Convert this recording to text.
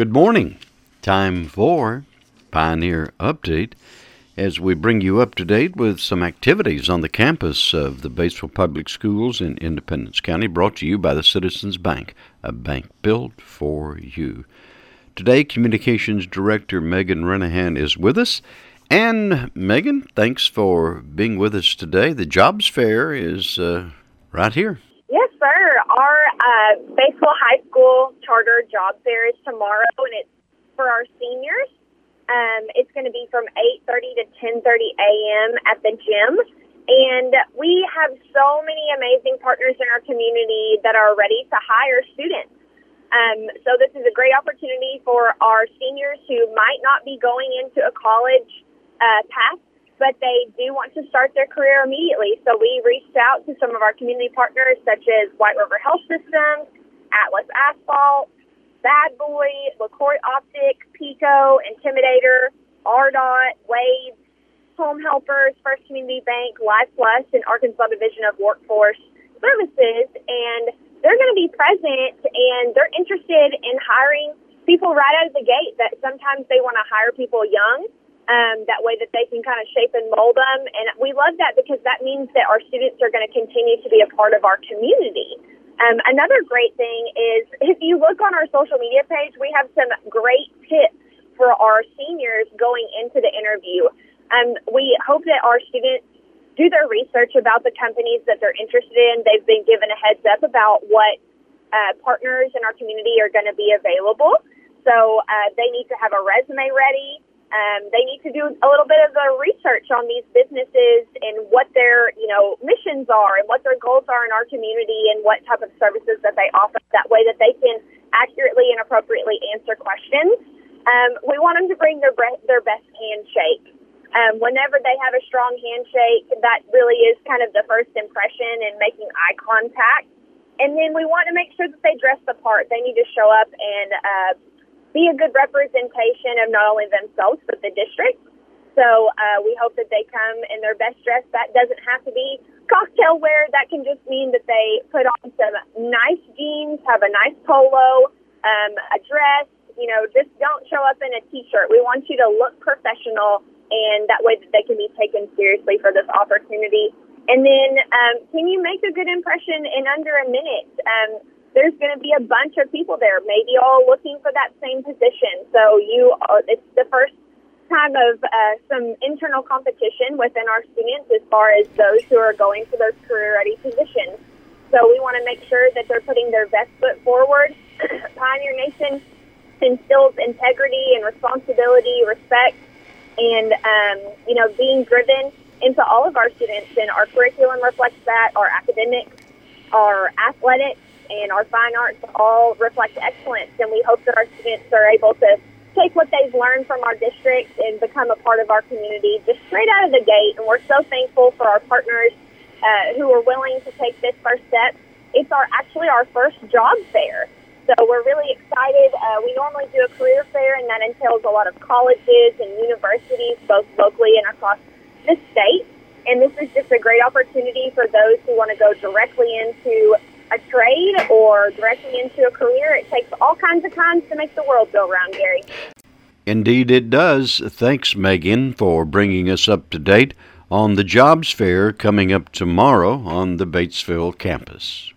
Good morning. Time for Pioneer Update as we bring you up to date with some activities on the campus of the Batesville Public Schools in Independence County, brought to you by the Citizens Bank, a bank built for you. Today, Communications Director Megan Renahan is with us. And Megan, thanks for being with us today. The Jobs Fair is uh, right here. Yes, sir. Our uh, Batesville High School Charter Job Fair is tomorrow, and it's for our seniors. Um, it's going to be from 8:30 to 10:30 a.m. at the gym, and we have so many amazing partners in our community that are ready to hire students. Um, so this is a great opportunity for our seniors who might not be going into a college uh, path, but they do want to start their career immediately. So we reached out to some of our community partners, such as White River Health Systems, Atlas Asphalt, Bad Boy, LaCroix Optic, Peco, Intimidator, ARDOT, Waves, Home Helpers, First Community Bank, Life Plus, and Arkansas Division of Workforce Services. And they're going to be present and they're interested in hiring people right out of the gate that sometimes they want to hire people young. Um, that way that they can kind of shape and mold them. And we love that because that means that our students are going to continue to be a part of our community. Um, another great thing is if you look on our social media page, we have some great tips for our seniors going into the interview. Um, we hope that our students do their research about the companies that they're interested in. They've been given a heads up about what uh, partners in our community are going to be available. So uh, they need to have a resume ready. Um, they need to do a little bit of research on these businesses and what their, you know, missions are and what their goals are in our community and what type of services that they offer. That way that they can accurately and appropriately answer questions. Um, we want them to bring their their best handshake. Um, whenever they have a strong handshake, that really is kind of the first impression and making eye contact. And then we want to make sure that they dress the part. They need to show up and uh, be a good representation of not only themselves but the district. So uh, we hope that they come in their best dress. That doesn't have to be cocktail wear. That can just mean that they put on some nice jeans, have a nice polo, um, a dress. You know, just don't show up in a t-shirt. We want you to look professional, and that way that they can be taken seriously for this opportunity. And then, um, can you make a good impression in under a minute? Um, there's going to be a bunch of people there, maybe all looking for that same position. So you, it's the first time of uh, some internal competition within our students as far as those who are going for those career ready positions. So we want to make sure that they're putting their best foot forward. Pioneer Nation instills integrity and responsibility, respect, and um, you know being driven into all of our students. And our curriculum reflects that. Our academics, our athletics and our fine arts all reflect excellence. And we hope that our students are able to take what they've learned from our district and become a part of our community just straight out of the gate. And we're so thankful for our partners uh, who are willing to take this first step. It's our actually our first job fair. So we're really excited. Uh, we normally do a career fair, and that entails a lot of colleges and universities, both locally and across the state. And this is just a great opportunity for those who want to go directly into a trade or directly into a career. It takes all kinds of times to make the world go round, Gary. Indeed, it does. Thanks, Megan, for bringing us up to date on the jobs fair coming up tomorrow on the Batesville campus.